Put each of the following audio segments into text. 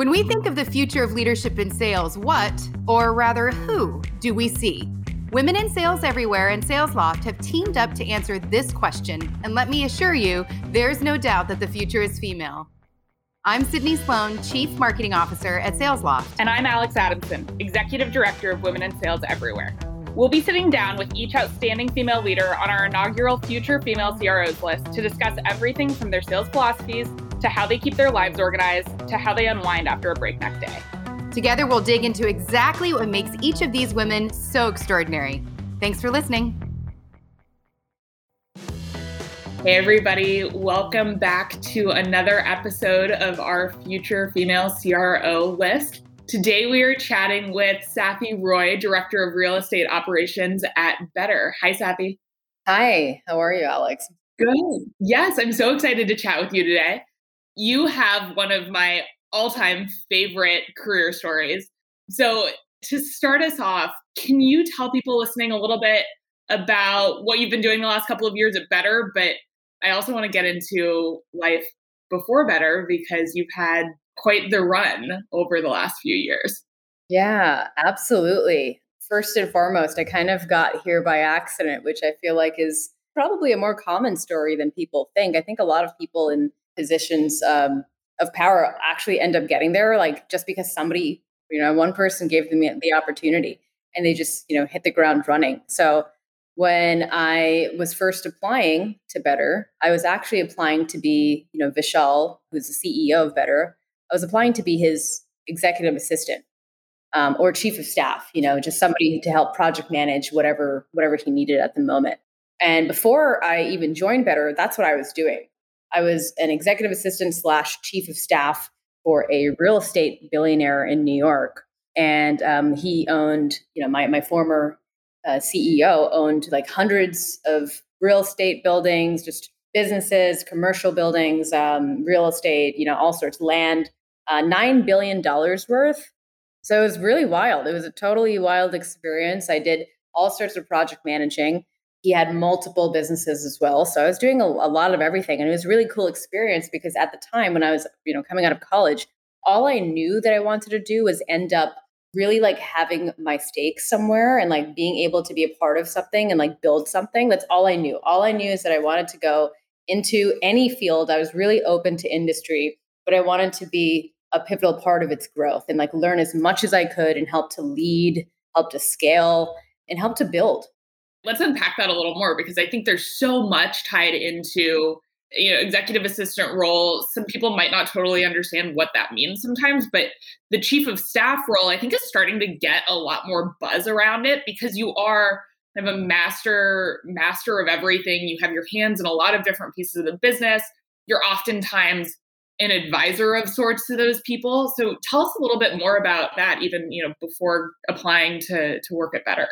When we think of the future of leadership in sales, what, or rather who, do we see? Women in Sales Everywhere and SalesLoft have teamed up to answer this question, and let me assure you, there's no doubt that the future is female. I'm Sydney Sloan, Chief Marketing Officer at SalesLoft. And I'm Alex Adamson, Executive Director of Women in Sales Everywhere. We'll be sitting down with each outstanding female leader on our inaugural Future Female CROs list to discuss everything from their sales philosophies to how they keep their lives organized to how they unwind after a breakneck day. Together, we'll dig into exactly what makes each of these women so extraordinary. Thanks for listening. Hey, everybody, welcome back to another episode of our Future Female CRO list. Today, we are chatting with Safi Roy, Director of Real Estate Operations at Better. Hi, Safi. Hi, how are you, Alex? Good. Yes, I'm so excited to chat with you today. You have one of my all time favorite career stories. So, to start us off, can you tell people listening a little bit about what you've been doing the last couple of years at Better? But I also want to get into life before Better because you've had quite the run over the last few years. Yeah, absolutely. First and foremost, I kind of got here by accident, which I feel like is probably a more common story than people think. I think a lot of people in positions um, of power actually end up getting there, like just because somebody, you know, one person gave them the opportunity and they just, you know, hit the ground running. So when I was first applying to Better, I was actually applying to be, you know, Vishal, who's the CEO of Better, I was applying to be his executive assistant um, or chief of staff, you know, just somebody to help project manage whatever whatever he needed at the moment. And before I even joined Better, that's what I was doing. I was an executive assistant slash chief of staff for a real estate billionaire in New York, and um, he owned, you know, my my former uh, CEO owned like hundreds of real estate buildings, just businesses, commercial buildings, um, real estate, you know, all sorts, land uh, $9 billion worth. So it was really wild. It was a totally wild experience. I did all sorts of project managing. He had multiple businesses as well. So I was doing a, a lot of everything. And it was a really cool experience because at the time when I was, you know, coming out of college, all I knew that I wanted to do was end up really like having my stake somewhere and like being able to be a part of something and like build something. That's all I knew. All I knew is that I wanted to go into any field. I was really open to industry, but I wanted to be a pivotal part of its growth and like learn as much as I could and help to lead, help to scale, and help to build. Let's unpack that a little more because I think there's so much tied into you know executive assistant role some people might not totally understand what that means sometimes but the chief of staff role i think is starting to get a lot more buzz around it because you are kind of a master master of everything you have your hands in a lot of different pieces of the business you're oftentimes an advisor of sorts to those people. So tell us a little bit more about that, even you know before applying to to work at Better.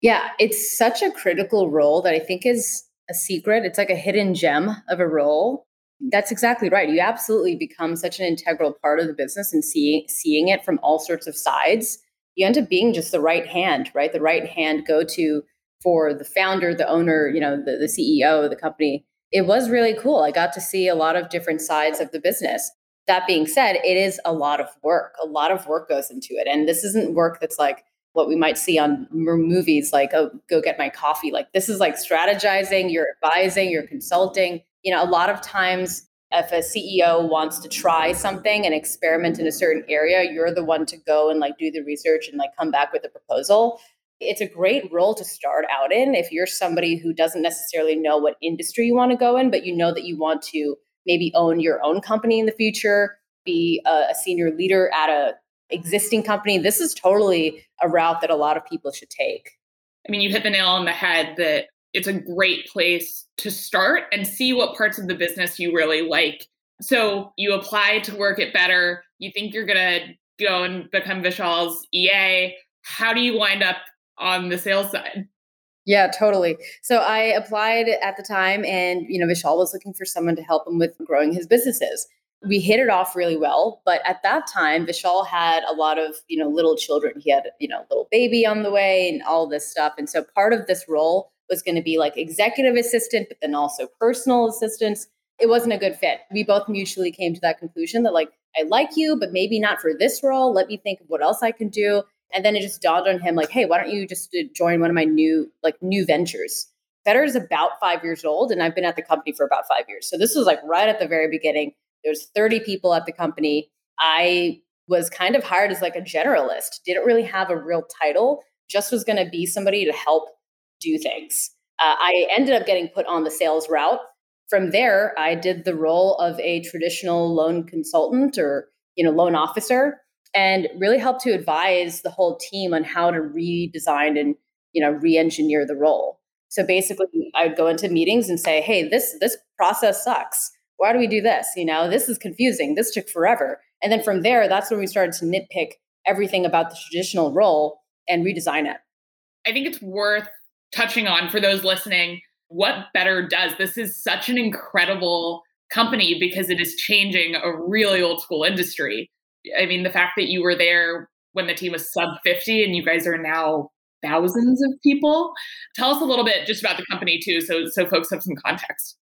Yeah, it's such a critical role that I think is a secret. It's like a hidden gem of a role. That's exactly right. You absolutely become such an integral part of the business and seeing seeing it from all sorts of sides. You end up being just the right hand, right? The right hand go to for the founder, the owner, you know, the, the CEO of the company it was really cool. I got to see a lot of different sides of the business. That being said, it is a lot of work. A lot of work goes into it. And this isn't work that's like what we might see on movies like, oh, go get my coffee. Like, this is like strategizing, you're advising, you're consulting. You know, a lot of times, if a CEO wants to try something and experiment in a certain area, you're the one to go and like do the research and like come back with a proposal it's a great role to start out in if you're somebody who doesn't necessarily know what industry you want to go in, but you know that you want to maybe own your own company in the future, be a, a senior leader at a existing company. This is totally a route that a lot of people should take. I mean, you hit the nail on the head that it's a great place to start and see what parts of the business you really like. So you apply to work at Better, you think you're going to go and become Vishal's EA. How do you wind up on the sales side. Yeah, totally. So I applied at the time, and you know, Vishal was looking for someone to help him with growing his businesses. We hit it off really well, but at that time, Vishal had a lot of you know little children. He had you know little baby on the way and all this stuff, and so part of this role was going to be like executive assistant, but then also personal assistance. it wasn't a good fit. We both mutually came to that conclusion that like I like you, but maybe not for this role. Let me think of what else I can do. And then it just dawned on him like, hey, why don't you just uh, join one of my new like new ventures? Better is about five years old, and I've been at the company for about five years. So this was like right at the very beginning. There's 30 people at the company. I was kind of hired as like a generalist, didn't really have a real title, just was going to be somebody to help do things. Uh, I ended up getting put on the sales route. From there, I did the role of a traditional loan consultant or you know loan officer, and really helped to advise the whole team on how to redesign and you know re-engineer the role. So basically, I would go into meetings and say, "Hey, this this process sucks. Why do we do this? You know, this is confusing. This took forever." And then from there, that's when we started to nitpick everything about the traditional role and redesign it. I think it's worth touching on for those listening what Better does. This is such an incredible company because it is changing a really old school industry. I mean, the fact that you were there when the team was sub 50 and you guys are now thousands of people. Tell us a little bit just about the company too, so so folks have some context.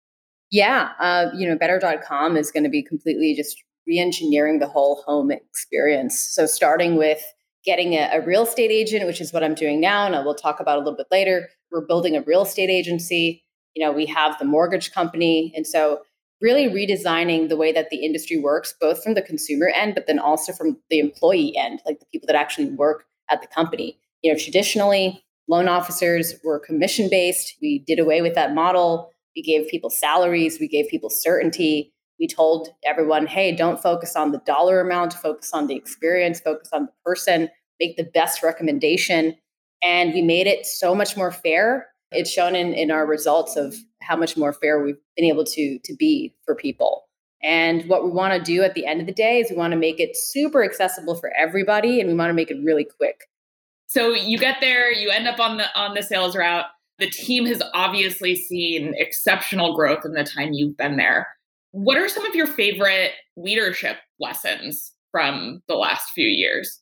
Yeah, uh, you know, better.com is going to be completely just re-engineering the whole home experience. So starting with getting a, a, real estate agent, which is what I'm doing now, and I will talk about a little bit later. We're building a real estate agency. You know, we have the mortgage company, and so really redesigning the way that the industry works, both from the consumer end, but then also from the employee end, like the people that actually work at the company. You know, traditionally, loan officers were commission based. We did away with that model. We gave people salaries. We gave people certainty we told everyone, hey, don't focus on the dollar amount, focus on the experience, focus on the person, make the best recommendation. And we made it so much more fair. It's shown in, in our results of how much more fair we've been able to, to be for people. And what we want to do at the end of the day is we want to make it super accessible for everybody and we want to make it really quick. So you get there, you end up on the on the sales route. The team has obviously seen exceptional growth in the time you've been there. What are some of your favorite leadership lessons from the last few years?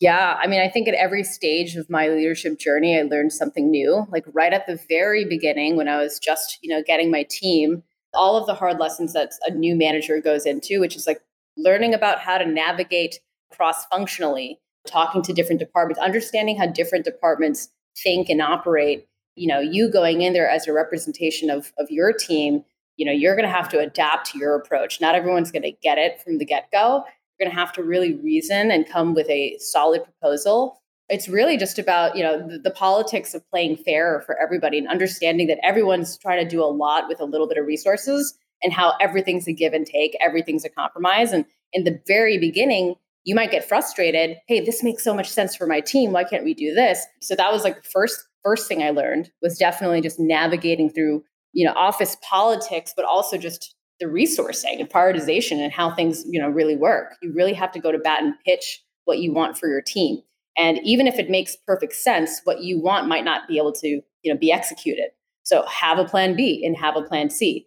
Yeah, I mean, I think at every stage of my leadership journey, I learned something new. Like right at the very beginning, when I was just, you know, getting my team, all of the hard lessons that a new manager goes into, which is like learning about how to navigate cross functionally, talking to different departments, understanding how different departments think and operate. You know, you going in there as a representation of, of your team you know you're going to have to adapt to your approach. Not everyone's going to get it from the get-go. You're going to have to really reason and come with a solid proposal. It's really just about you know the, the, politics of playing fair for everybody and understanding that everyone's trying to do a lot with a little bit of resources and how everything's a give and take everything's a compromise. And in the very beginning you might get frustrated hey this makes so much sense for my team. Why can't we do this? So that was like the first first thing i learned was definitely just navigating through you know office politics but also just the resourcing and prioritization and how things you know really work. You really have to go to bat and pitch what you want for your team. And even if it makes perfect sense what you want might not be able to you know be executed. So have a plan b and have a plan c.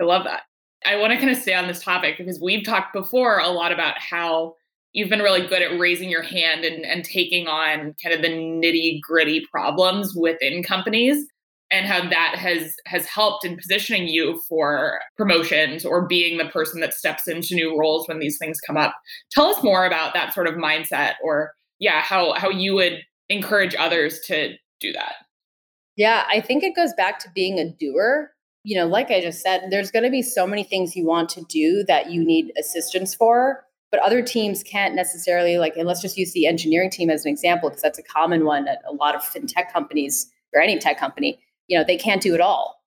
I love that. I want to kind of stay on this topic because we've talked before a lot about how you've been really good at raising your hand and, and taking on kind of the nitty gritty problems within companies and how that has has helped in positioning you for promotions or being the person that steps into new roles when these things come up. Tell us more about that sort of mindset or yeah how how you would encourage others to do that. Yeah i think it goes back to being a doer. You know like i just said there's going to be so many things you want to do that you need assistance for but other teams can't necessarily like and let's just use the engineering team as an example because that's a common one at a lot of fintech companies or any tech company you know they can't do it all.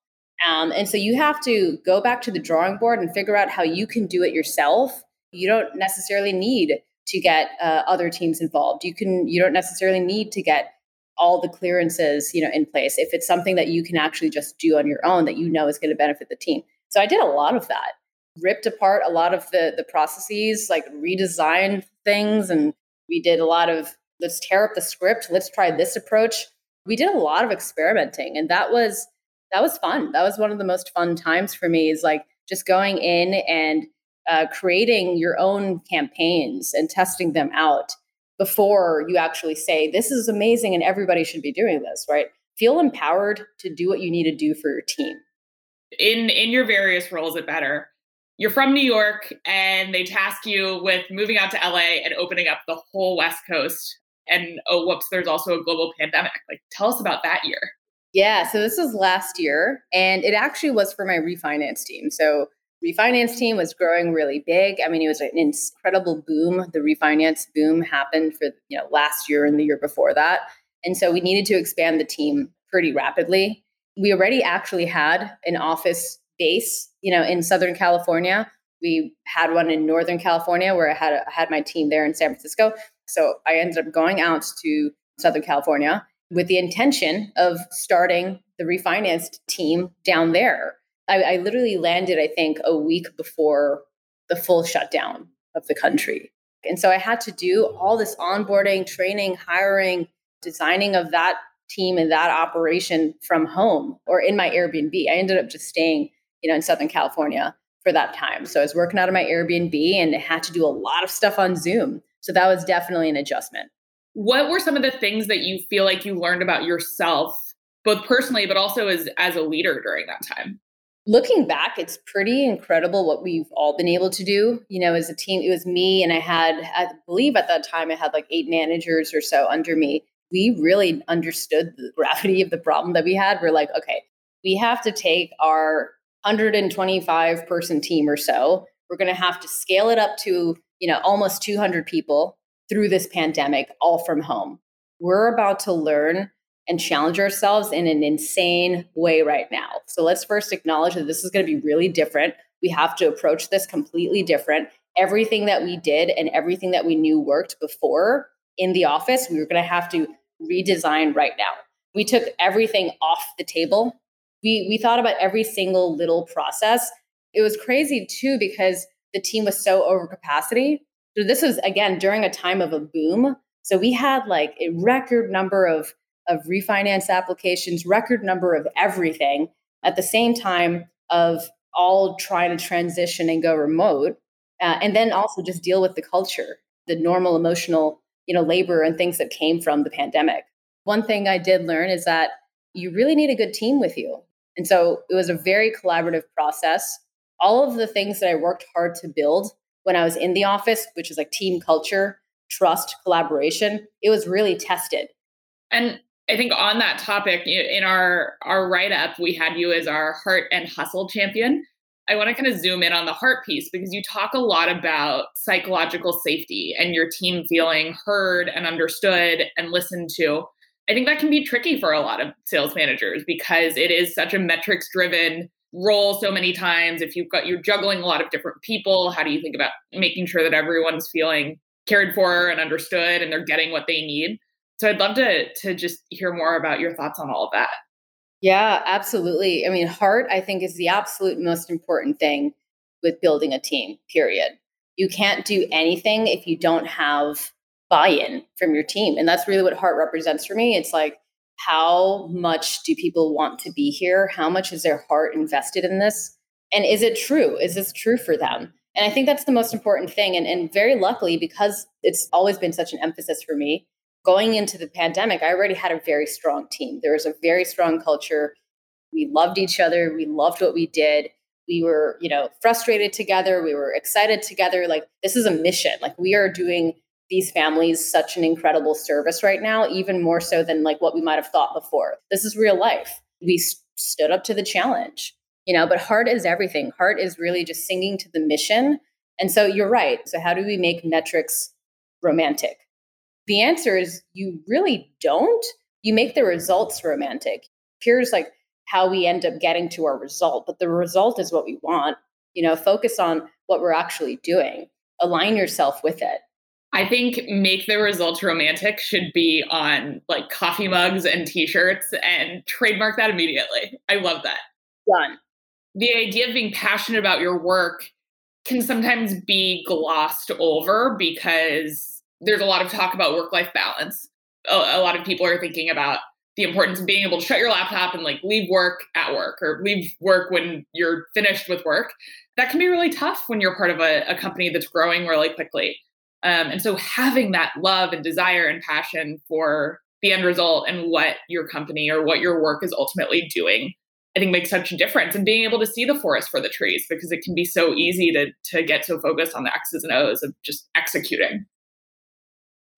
Um, and so you have to go back to the drawing board and figure out how you can do it yourself. You don't necessarily need to get uh, other teams involved. You can you don't necessarily need to get all the clearances you know in place if it's something that you can actually just do on your own that you know is going to benefit the team. So i did a lot of that ripped apart a lot of the the processes like redesigned things and we did a lot of let's tear up the script let's try this approach. We did a lot of experimenting and that was that was fun. That was one of the most fun times for me is like just going in and uh, creating your own campaigns and testing them out before you actually say this is amazing and everybody should be doing this right? Feel empowered to do what you need to do for your team. In in your various roles at better you're from New York and they task you with moving out to LA and opening up the whole West Coast. And oh, whoops, there's also a global pandemic. Like, tell us about that year. Yeah, so this was last year, and it actually was for my refinance team. So refinance team was growing really big. I mean, it was an incredible boom. The refinance boom happened for you know last year and the year before that, and so we needed to expand the team pretty rapidly. We already actually had an office base, you know, in Southern California. We had one in Northern California where I had had my team there in San Francisco. So I ended up going out to Southern California with the intention of starting the refinanced team down there I, I literally landed, I think, a week before the full shutdown of the country. And so I had to do all this onboarding, training, hiring, designing of that team and that operation from home or in my Airbnb. I ended up just staying, you know, in Southern California for that time. So I was working out of my Airbnb and had to do a lot of stuff on Zoom. So that was definitely an adjustment. What were some of the things that you feel like you learned about yourself, both personally, but also as as a leader during that time? looking back, it's pretty incredible what we've all been able to do. You know, as a team, it was me and I had, I believe at that time, I had like eight managers or so under me. We really understood the gravity of the problem that we had. We're like, okay, we have to take our 125 person team or so. We're going to have to scale it up to, you know, almost 200 people through this pandemic, all from home. We're about to learn and challenge ourselves in an insane way right now. So let's first acknowledge that this is going to be really different. We have to approach this completely different. Everything that we did and everything that we knew worked before in the office, we were going to have to redesign right now. We took everything off the table. We we thought about every single little process. It was crazy too because the team was so over capacity. So this was again during a time of a boom. So we had like a record number of of refinance applications, record number of everything at the same time of all trying to transition and go remote. Uh, and then also just deal with the culture, the normal emotional, you know, labor and things that came from the pandemic. One thing I did learn is that you really need a good team with you. And so it was a very collaborative process. All of the things that I worked hard to build when I was in the office, which is like team culture, trust, collaboration, it was really tested. And I think on that topic, in our our write up, we had you as our heart and hustle champion. I want to kind of zoom in on the heart piece because you talk a lot about psychological safety and your team feeling heard and understood and listened to. I think that can be tricky for a lot of sales managers because it is such a metrics driven role so many times. If you've got you're juggling a lot of different people, how do you think about making sure that everyone's feeling cared for and understood and they're getting what they need? So I'd love to to just hear more about your thoughts on all of that. Yeah, absolutely. I mean, heart I think is the absolute most important thing with building a team. Period. You can't do anything if you don't have buy-in from your team, and that's really what heart represents for me. It's like how much do people want to be here? How much is their heart invested in this? And is it true? Is this true for them? And I think that's the most important thing. And, and very luckily, because it's always been such an emphasis for me, going into the pandemic, I already had a very strong team. There was a very strong culture. We loved each other. We loved what we did. We were, you know, frustrated together. We were excited together. Like this is a mission. Like we are doing these families such an incredible service right now, even more so than like what we might have thought before. This is real life. We st- stood up to the challenge, you know, but heart is everything. Heart is really just singing to the mission. And so you're right. So how do we make metrics romantic? The answer is you really don't. You make the results romantic. Here's like how we end up getting to our result, but the result is what we want. You know, focus on what we're actually doing, align yourself with it. I think make the results romantic should be on like coffee mugs and t-shirts and trademark that immediately. I love that. Done. The idea of being passionate about your work can sometimes be glossed over because there's a lot of talk about work life balance. A, a, lot of people are thinking about the importance of being able to shut your laptop and like leave work at work or leave work when you're finished with work. That can be really tough when you're part of a, a company that's growing really quickly. Um, and so having that love and desire and passion for the end result and what your company or what your work is ultimately doing I think makes such a difference and being able to see the forest for the trees because it can be so easy to to get so focused on the X's and O's of just executing.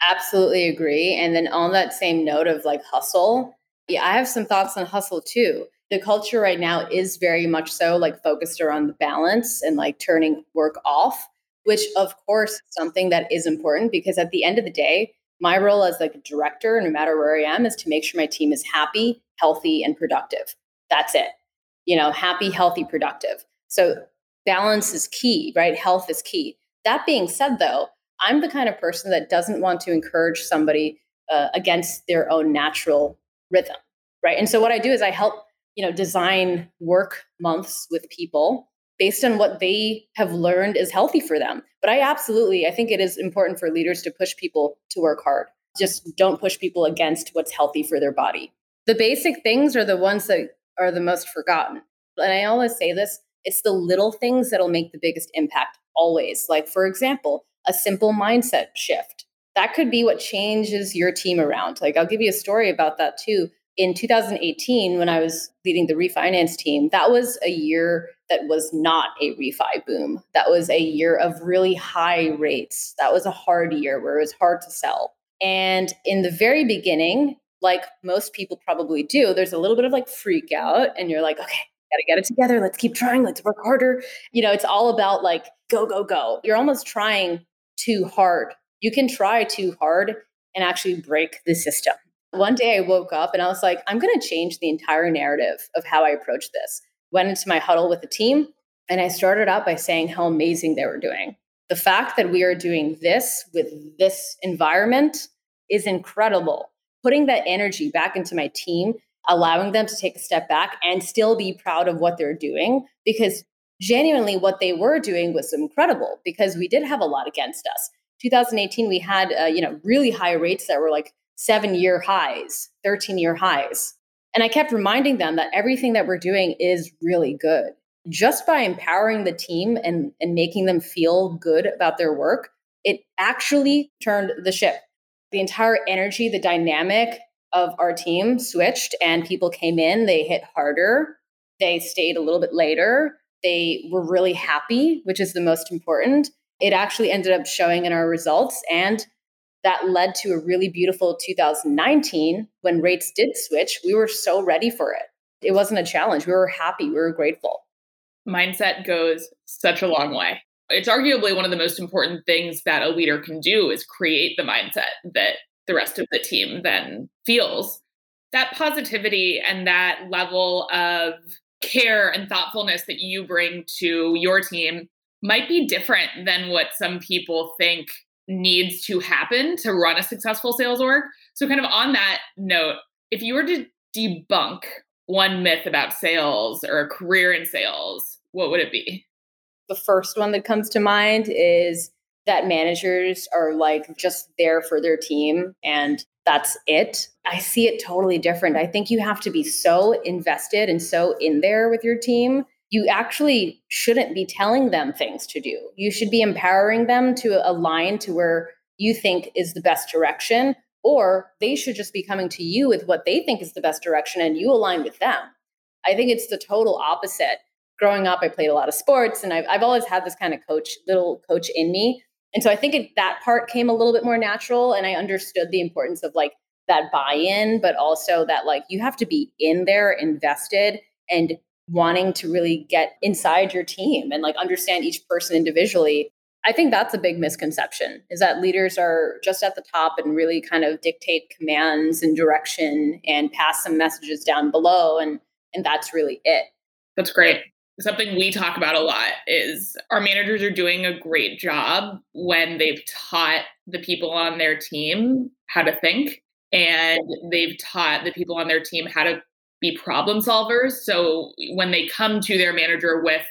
Absolutely agree. And then on that same note of like hustle, yeah, I have some thoughts on hustle too. The culture right now is very much so like focused around the balance and like turning work off, which of course is something that is important because at the end of the day, my role as like a director, no matter where I am, is to make sure my team is happy, healthy, and productive. That's it. You know, happy, healthy, productive. So balance is key, right? Health is key. That being said, though, I'm the kind of person that doesn't want to encourage somebody uh, against their own natural rhythm, right? And so what I do is I help, you know, design work months with people based on what they have learned is healthy for them. But I absolutely, I think it is important for leaders to push people to work hard. Just don't push people against what's healthy for their body. The basic things are the ones that are the most forgotten. And I always say this it's the little things that'll make the biggest impact always. Like, for example, a simple mindset shift. That could be what changes your team around. Like, I'll give you a story about that too. In 2018, when I was leading the refinance team, that was a year that was not a refi boom. That was a year of really high rates. That was a hard year where it was hard to sell. And in the very beginning, like most people probably do, there's a little bit of like freak out, and you're like, okay, gotta get it together. Let's keep trying. Let's work harder. You know, it's all about like go, go, go. You're almost trying too hard. You can try too hard and actually break the system. One day I woke up and I was like, I'm going to change the entire narrative of how I approach this. Went into my huddle with the team and I started out by saying how amazing they were doing. The fact that we are doing this with this environment is incredible. Putting that energy back into my team, allowing them to take a step back and still be proud of what they're doing because genuinely what they were doing was incredible because we did have a lot against us 2018 we had uh, you know really high rates that were like seven year highs 13 year highs and i kept reminding them that everything that we're doing is really good just by empowering the team and, and making them feel good about their work it actually turned the ship the entire energy the dynamic of our team switched and people came in they hit harder they stayed a little bit later they were really happy, which is the most important. It actually ended up showing in our results. And that led to a really beautiful 2019 when rates did switch. We were so ready for it. It wasn't a challenge. We were happy. We were grateful. Mindset goes such a long way. It's arguably one of the most important things that a leader can do is create the mindset that the rest of the team then feels. That positivity and that level of care and thoughtfulness that you bring to your team might be different than what some people think needs to happen to run a successful sales org. So, kind of on that note, if you were to debunk one myth about sales or a career in sales, what would it be? The first one that comes to mind is that managers are like just there for their team and that's it. I see it totally different. I think you have to be so invested and so in there with your team. You actually shouldn't be telling them things to do. You should be empowering them to align to where you think is the best direction, or they should just be coming to you with what they think is the best direction and you align with them. I think it's the total opposite. Growing up, I played a lot of sports and I've, I've always had this kind of coach, little coach in me and so I think it, that part came a little bit more natural. And I understood the importance of like that buy in, but also that like you have to be in there, invested, and wanting to really get inside your team and like understand each person individually. I think that's a big misconception is that leaders are just at the top and really kind of dictate commands and direction and pass some messages down below and and that's really it. That's great something we talk about a lot is our managers are doing a great job when they've taught the people on their team how to think and they've taught the people on their team how to be problem solvers so when they come to their manager with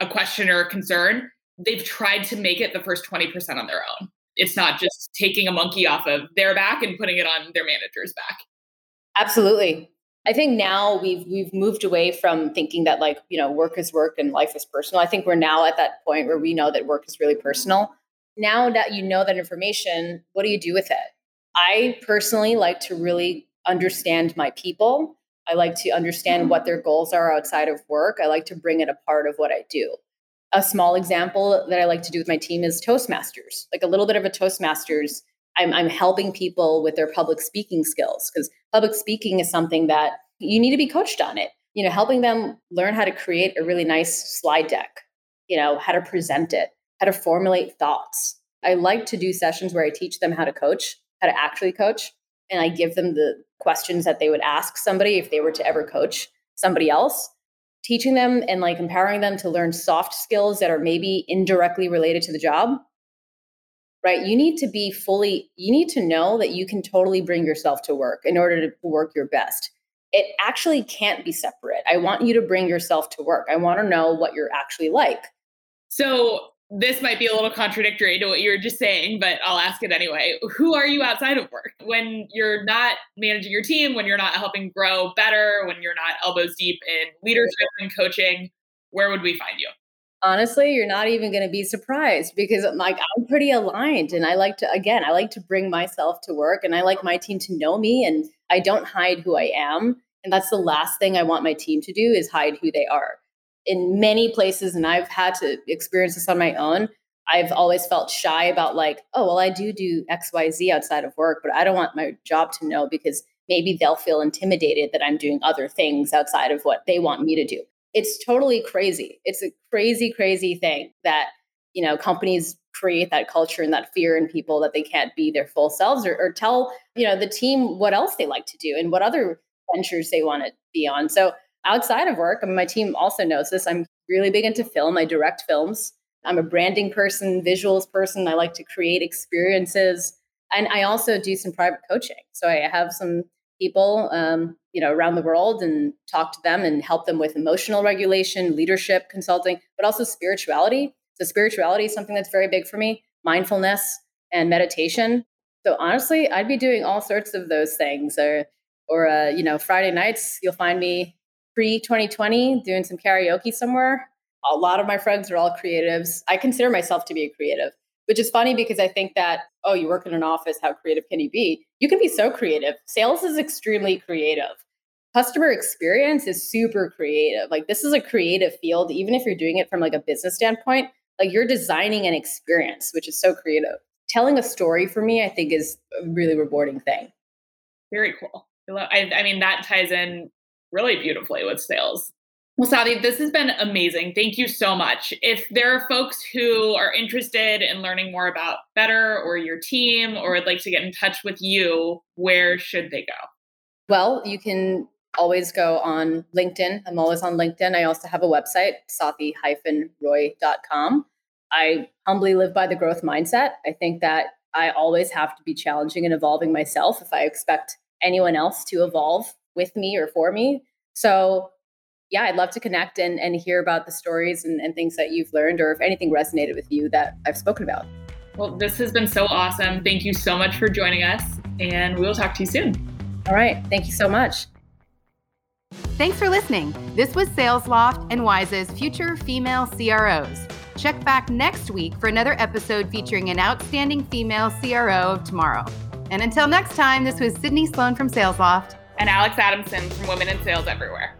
a question or a concern they've tried to make it the first 20% on their own it's not just taking a monkey off of their back and putting it on their manager's back absolutely I think now we've we've moved away from thinking that like, you know, work is work and life is personal. I think we're now at that point where we know that work is really personal. Now that you know that information, what do you do with it? I personally like to really understand my people. I like to understand what their goals are outside of work. I like to bring it a part of what I do. A small example that I like to do with my team is Toastmasters, like a little bit of a Toastmasters. I'm, I'm helping people with their public speaking skills because public speaking is something that you need to be coached on it. You know, helping them learn how to create a really nice slide deck, you know, how to present it, how to formulate thoughts. I like to do sessions where I teach them how to coach, how to actually coach, and I give them the questions that they would ask somebody if they were to ever coach somebody else teaching them and like empowering them to learn soft skills that are maybe indirectly related to the job. Right? You need to be fully you need to know that you can totally bring yourself to work in order to work your best. It actually can't be separate. I want you to bring yourself to work. I want to know what you're actually like. So this might be a little contradictory to what you were just saying, but I'll ask it anyway. Who are you outside of work? When you're not managing your team, when you're not helping grow better, when you're not elbows deep in leadership and coaching, where would we find you? Honestly, you're not even going to be surprised because like I'm pretty aligned and I like to again, I like to bring myself to work and I like my team to know me and I don't hide who I am. And that's the last thing I want my team to do is hide who they are in many places, and I've had to experience this on my own. I've always felt shy about like, oh, well, I do do X, Y, Z outside of work, but I don't want my job to know because maybe they'll feel intimidated that I'm doing other things outside of what they want me to do. It's totally crazy. It's a crazy, crazy thing that, you know, companies create that culture and that fear in people that they can't be their full selves or, or tell, you know, the team what else they like to do and what other ventures they want to be on. So outside of work, I mean, my team also knows this. I'm really big into film. I direct films. I'm a branding person, visuals person. I like to create experiences. And I also do some private coaching. So I have some people, um, you know, around the world and talk to them and help them with emotional regulation, leadership consulting, but also spirituality. So spirituality is something that's very big for me, mindfulness and meditation. So honestly, I'd be doing all sorts of those things. Or, or uh, you know, Friday nights, you'll find me pre 2020 doing some karaoke somewhere. A lot of my friends are all creatives. I consider myself to be a creative, which is funny because I think that, oh, you work in an office, how creative can you be? You can be so creative. Sales is extremely creative. Customer experience is super creative. Like this is a creative field, even if you're doing it from like a business standpoint, like you're designing an experience, which is so creative. Telling a story for me, I think is a really rewarding thing. Very cool. I, I mean, that ties in really beautifully with sales. Well, Safi, this has been amazing. Thank you so much. If there are folks who are interested in learning more about Better or your team or would like to get in touch with you, where should they go? Well, you can always go on LinkedIn. I'm always on LinkedIn. I also have a website, safi-roy.com. I humbly live by the growth mindset. I think that I always have to be challenging and evolving myself if I expect anyone else to evolve with me or for me. So yeah, I'd love to connect and, and hear about the stories and, and things that you've learned or if anything resonated with you that I've spoken about. Well, this has been so awesome. Thank you so much for joining us, and we will talk to you soon. All right. Thank you so much. Thanks for listening. This was SalesLoft and Wise's future female CROs. Check back next week for another episode featuring an outstanding female CRO of tomorrow. And until next time, this was Sydney Sloan from Sales Loft and Alex Adamson from Women in Sales Everywhere.